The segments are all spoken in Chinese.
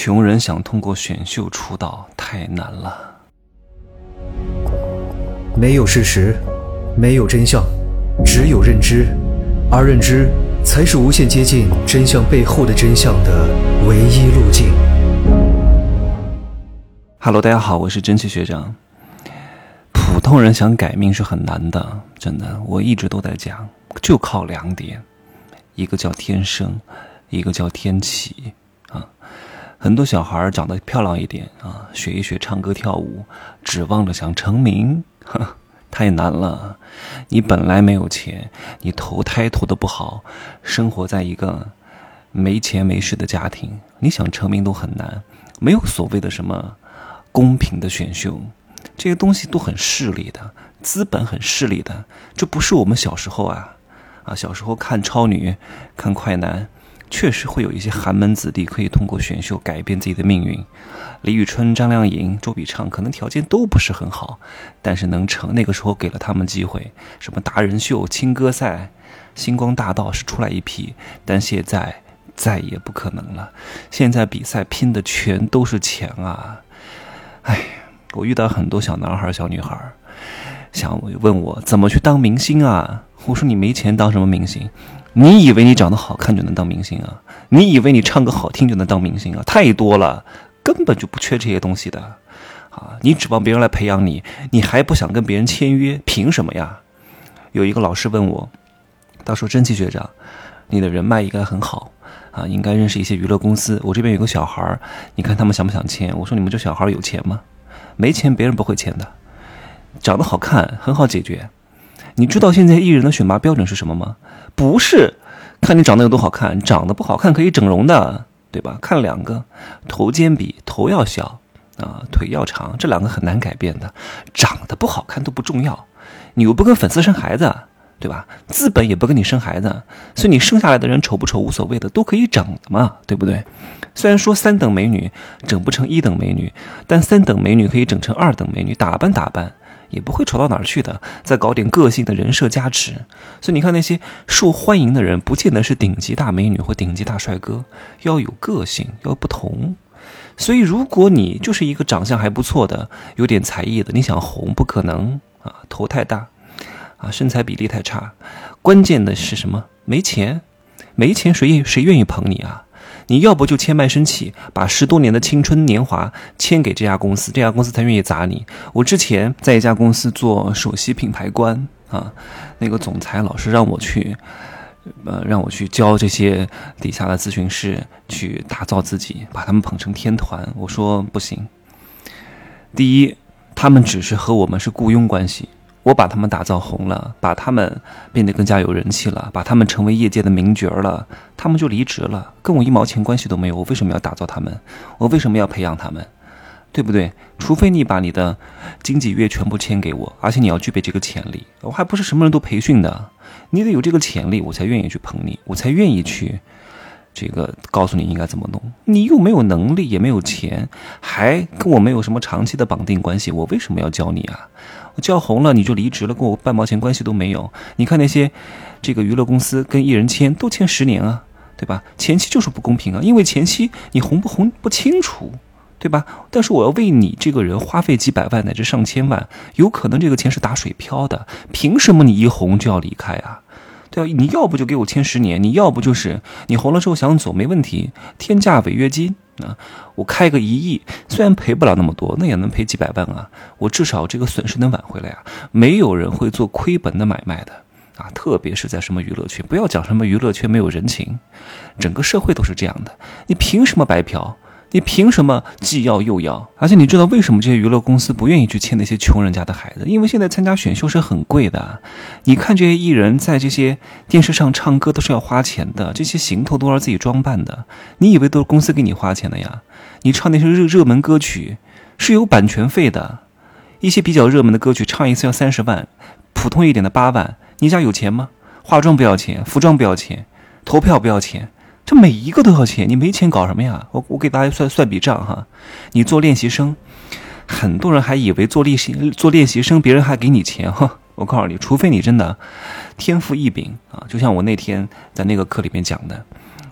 穷人想通过选秀出道太难了。没有事实，没有真相，只有认知，而认知才是无限接近真相背后的真相的唯一路径。Hello，大家好，我是真气学长。普通人想改命是很难的，真的，我一直都在讲，就靠两点，一个叫天生，一个叫天启啊。很多小孩长得漂亮一点啊，学一学唱歌跳舞，指望着想成名，太难了。你本来没有钱，你投胎投的不好，生活在一个没钱没势的家庭，你想成名都很难。没有所谓的什么公平的选秀，这些东西都很势利的，资本很势利的。这不是我们小时候啊，啊，小时候看超女，看快男。确实会有一些寒门子弟可以通过选秀改变自己的命运。李宇春、张靓颖、周笔畅可能条件都不是很好，但是能成。那个时候给了他们机会，什么达人秀、青歌赛、星光大道是出来一批，但现在再也不可能了。现在比赛拼的全都是钱啊！哎，我遇到很多小男孩、小女孩，想问我怎么去当明星啊？我说你没钱当什么明星？你以为你长得好看就能当明星啊？你以为你唱歌好听就能当明星啊？太多了，根本就不缺这些东西的，啊！你指望别人来培养你，你还不想跟别人签约，凭什么呀？有一个老师问我，他说：“真奇学长，你的人脉应该很好啊，应该认识一些娱乐公司。我这边有个小孩儿你看他们想不想签？”我说：“你们这小孩有钱吗？没钱，别人不会签的。长得好看很好解决。你知道现在艺人的选拔标准是什么吗？”不是，看你长得有多好看，长得不好看可以整容的，对吧？看两个，头肩比头要小啊，腿要长，这两个很难改变的。长得不好看都不重要，你又不跟粉丝生孩子，对吧？资本也不跟你生孩子，所以你生下来的人丑不丑无所谓的，都可以整的嘛，对不对？虽然说三等美女整不成一等美女，但三等美女可以整成二等美女，打扮打扮。也不会丑到哪儿去的，再搞点个性的人设加持。所以你看那些受欢迎的人，不见得是顶级大美女或顶级大帅哥，要有个性，要不同。所以如果你就是一个长相还不错的、有点才艺的，你想红不可能啊，头太大，啊，身材比例太差。关键的是什么？没钱，没钱谁愿谁愿意捧你啊？你要不就签卖身契，把十多年的青春年华签给这家公司，这家公司才愿意砸你。我之前在一家公司做首席品牌官啊，那个总裁老是让我去，呃，让我去教这些底下的咨询师去打造自己，把他们捧成天团。我说不行，第一，他们只是和我们是雇佣关系。我把他们打造红了，把他们变得更加有人气了，把他们成为业界的名角了，他们就离职了，跟我一毛钱关系都没有。我为什么要打造他们？我为什么要培养他们？对不对？除非你把你的经纪约全部签给我，而且你要具备这个潜力。我还不是什么人都培训的，你得有这个潜力，我才愿意去捧你，我才愿意去这个告诉你应该怎么弄。你又没有能力，也没有钱，还跟我没有什么长期的绑定关系，我为什么要教你啊？叫红了你就离职了，跟我半毛钱关系都没有。你看那些这个娱乐公司跟艺人签都签十年啊，对吧？前期就是不公平啊，因为前期你红不红不清楚，对吧？但是我要为你这个人花费几百万乃至上千万，有可能这个钱是打水漂的，凭什么你一红就要离开啊？对啊，你要不就给我签十年，你要不就是你红了之后想走没问题，天价违约金。啊，我开个一亿，虽然赔不了那么多，那也能赔几百万啊！我至少这个损失能挽回来啊！没有人会做亏本的买卖的啊！特别是在什么娱乐圈，不要讲什么娱乐圈没有人情，整个社会都是这样的。你凭什么白嫖？你凭什么既要又要？而且你知道为什么这些娱乐公司不愿意去签那些穷人家的孩子？因为现在参加选秀是很贵的。你看这些艺人，在这些电视上唱歌都是要花钱的，这些行头都是自己装扮的。你以为都是公司给你花钱的呀？你唱那些热热门歌曲是有版权费的，一些比较热门的歌曲唱一次要三十万，普通一点的八万。你家有钱吗？化妆不要钱，服装不要钱，投票不要钱。这每一个都要钱，你没钱搞什么呀？我我给大家算算笔账哈，你做练习生，很多人还以为做练习做练习生别人还给你钱哈。我告诉你，除非你真的天赋异禀啊，就像我那天在那个课里面讲的，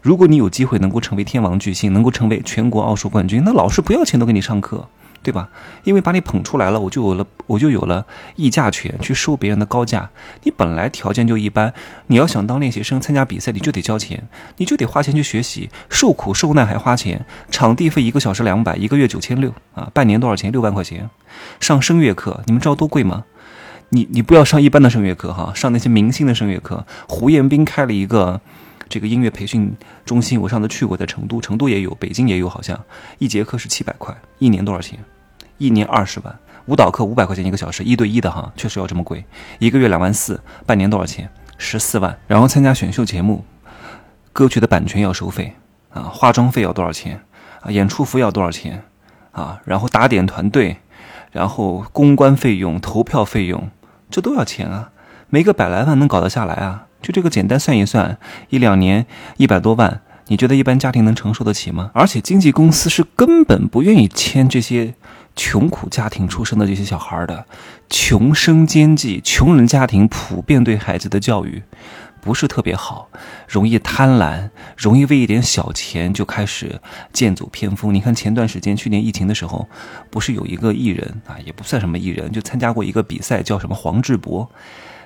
如果你有机会能够成为天王巨星，能够成为全国奥数冠军，那老师不要钱都给你上课。对吧？因为把你捧出来了，我就有了，我就有了议价权，去收别人的高价。你本来条件就一般，你要想当练习生参加比赛，你就得交钱，你就得花钱去学习，受苦受难还花钱。场地费一个小时两百，一个月九千六啊，半年多少钱？六万块钱。上声乐课，你们知道多贵吗？你你不要上一般的声乐课哈，上那些明星的声乐课。胡彦斌开了一个这个音乐培训中心，我上次去过，在成都，成都也有，北京也有，好像一节课是七百块，一年多少钱？一年二十万，舞蹈课五百块钱一个小时，一对一的哈，确实要这么贵。一个月两万四，半年多少钱？十四万。然后参加选秀节目，歌曲的版权要收费啊，化妆费要多少钱啊？演出服要多少钱啊？然后打点团队，然后公关费用、投票费用，这都要钱啊。没个百来万能搞得下来啊？就这个简单算一算，一两年一百多万，你觉得一般家庭能承受得起吗？而且经纪公司是根本不愿意签这些。穷苦家庭出生的这些小孩的穷生奸计，穷人家庭普遍对孩子的教育不是特别好，容易贪婪，容易为一点小钱就开始剑走偏锋。你看前段时间去年疫情的时候，不是有一个艺人啊，也不算什么艺人，就参加过一个比赛，叫什么黄志博。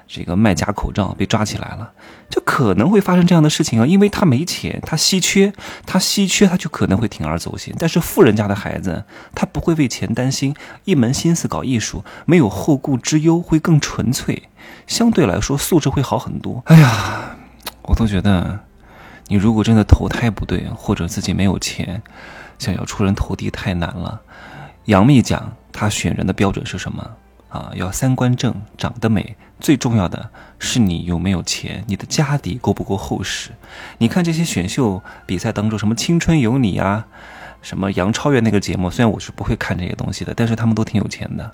这个卖假口罩被抓起来了，就可能会发生这样的事情啊，因为他没钱，他稀缺，他稀缺，他就可能会铤而走险。但是富人家的孩子，他不会为钱担心，一门心思搞艺术，没有后顾之忧，会更纯粹，相对来说素质会好很多。哎呀，我都觉得，你如果真的投胎不对，或者自己没有钱，想要出人头地太难了。杨幂讲，她选人的标准是什么？啊，要三观正，长得美，最重要的是你有没有钱，你的家底够不够厚实？你看这些选秀比赛当中，什么《青春有你》啊，什么杨超越那个节目，虽然我是不会看这些东西的，但是他们都挺有钱的。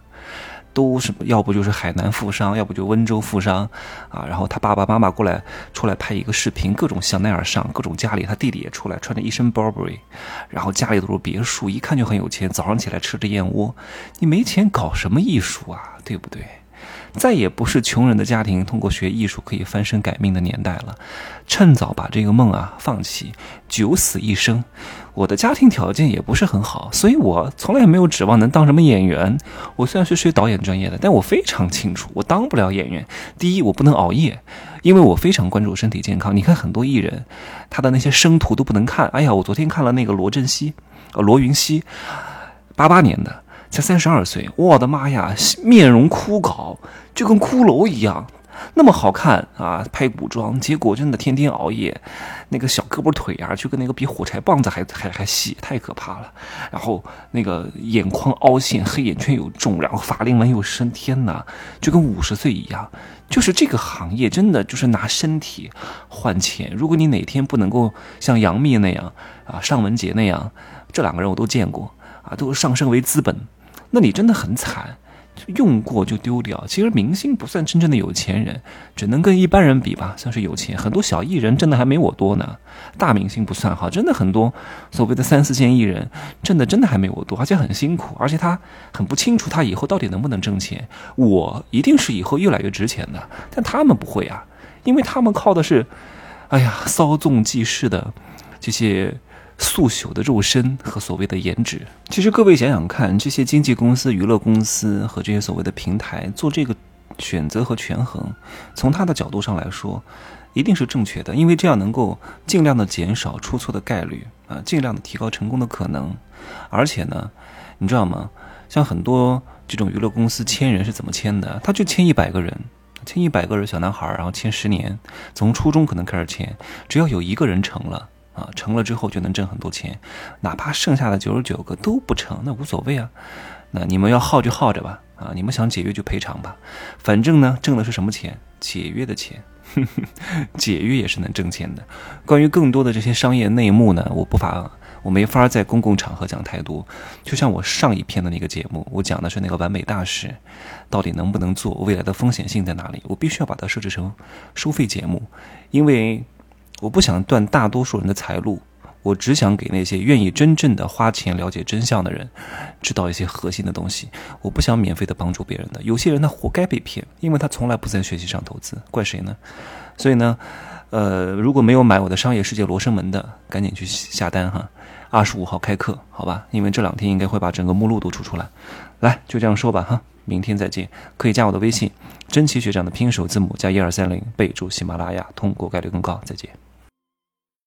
都是要不就是海南富商，要不就温州富商，啊，然后他爸爸妈妈过来出来拍一个视频，各种香奈儿上，各种家里，他弟弟也出来穿着一身 Burberry，然后家里都是别墅，一看就很有钱。早上起来吃着燕窝，你没钱搞什么艺术啊，对不对？再也不是穷人的家庭通过学艺术可以翻身改命的年代了，趁早把这个梦啊放弃，九死一生。我的家庭条件也不是很好，所以我从来也没有指望能当什么演员。我虽然是学导演专业的，但我非常清楚，我当不了演员。第一，我不能熬夜，因为我非常关注身体健康。你看很多艺人，他的那些生图都不能看。哎呀，我昨天看了那个罗振熙，呃，罗云熙，八八年的。才三十二岁，我的妈呀，面容枯槁，就跟骷髅一样，那么好看啊！拍古装，结果真的天天熬夜，那个小胳膊腿啊，就跟那个比火柴棒子还还还细，太可怕了。然后那个眼眶凹陷，黑眼圈又重，然后法令纹又深，天哪，就跟五十岁一样。就是这个行业真的就是拿身体换钱。如果你哪天不能够像杨幂那样啊，尚雯婕那样，这两个人我都见过啊，都上升为资本。那你真的很惨，用过就丢掉。其实明星不算真正的有钱人，只能跟一般人比吧，算是有钱。很多小艺人挣的还没我多呢。大明星不算哈，真的很多所谓的 三四线艺人挣的真的还没我多，而且很辛苦，而且他很不清楚他以后到底能不能挣钱。我一定是以后越来越值钱的，但他们不会啊，因为他们靠的是，哎呀，稍纵即逝的这些。速朽的肉身和所谓的颜值，其实各位想想看，这些经纪公司、娱乐公司和这些所谓的平台做这个选择和权衡，从他的角度上来说，一定是正确的，因为这样能够尽量的减少出错的概率啊，尽量的提高成功的可能。而且呢，你知道吗？像很多这种娱乐公司签人是怎么签的？他就签一百个人，签一百个人小男孩，然后签十年，从初中可能开始签，只要有一个人成了。啊，成了之后就能挣很多钱，哪怕剩下的九十九个都不成，那无所谓啊。那你们要耗就耗着吧，啊，你们想解约就赔偿吧，反正呢，挣的是什么钱？解约的钱，解约也是能挣钱的。关于更多的这些商业内幕呢，我不法，我没法在公共场合讲太多。就像我上一篇的那个节目，我讲的是那个完美大师，到底能不能做，未来的风险性在哪里？我必须要把它设置成收费节目，因为。我不想断大多数人的财路，我只想给那些愿意真正的花钱了解真相的人，知道一些核心的东西。我不想免费的帮助别人的，有些人他活该被骗，因为他从来不在学习上投资，怪谁呢？所以呢，呃，如果没有买我的《商业世界罗生门》的，赶紧去下单哈。二十五号开课，好吧？因为这两天应该会把整个目录都出出来。来，就这样说吧哈，明天再见。可以加我的微信，真奇学长的拼手字母加一二三零，备注喜马拉雅，通过概率更高。再见。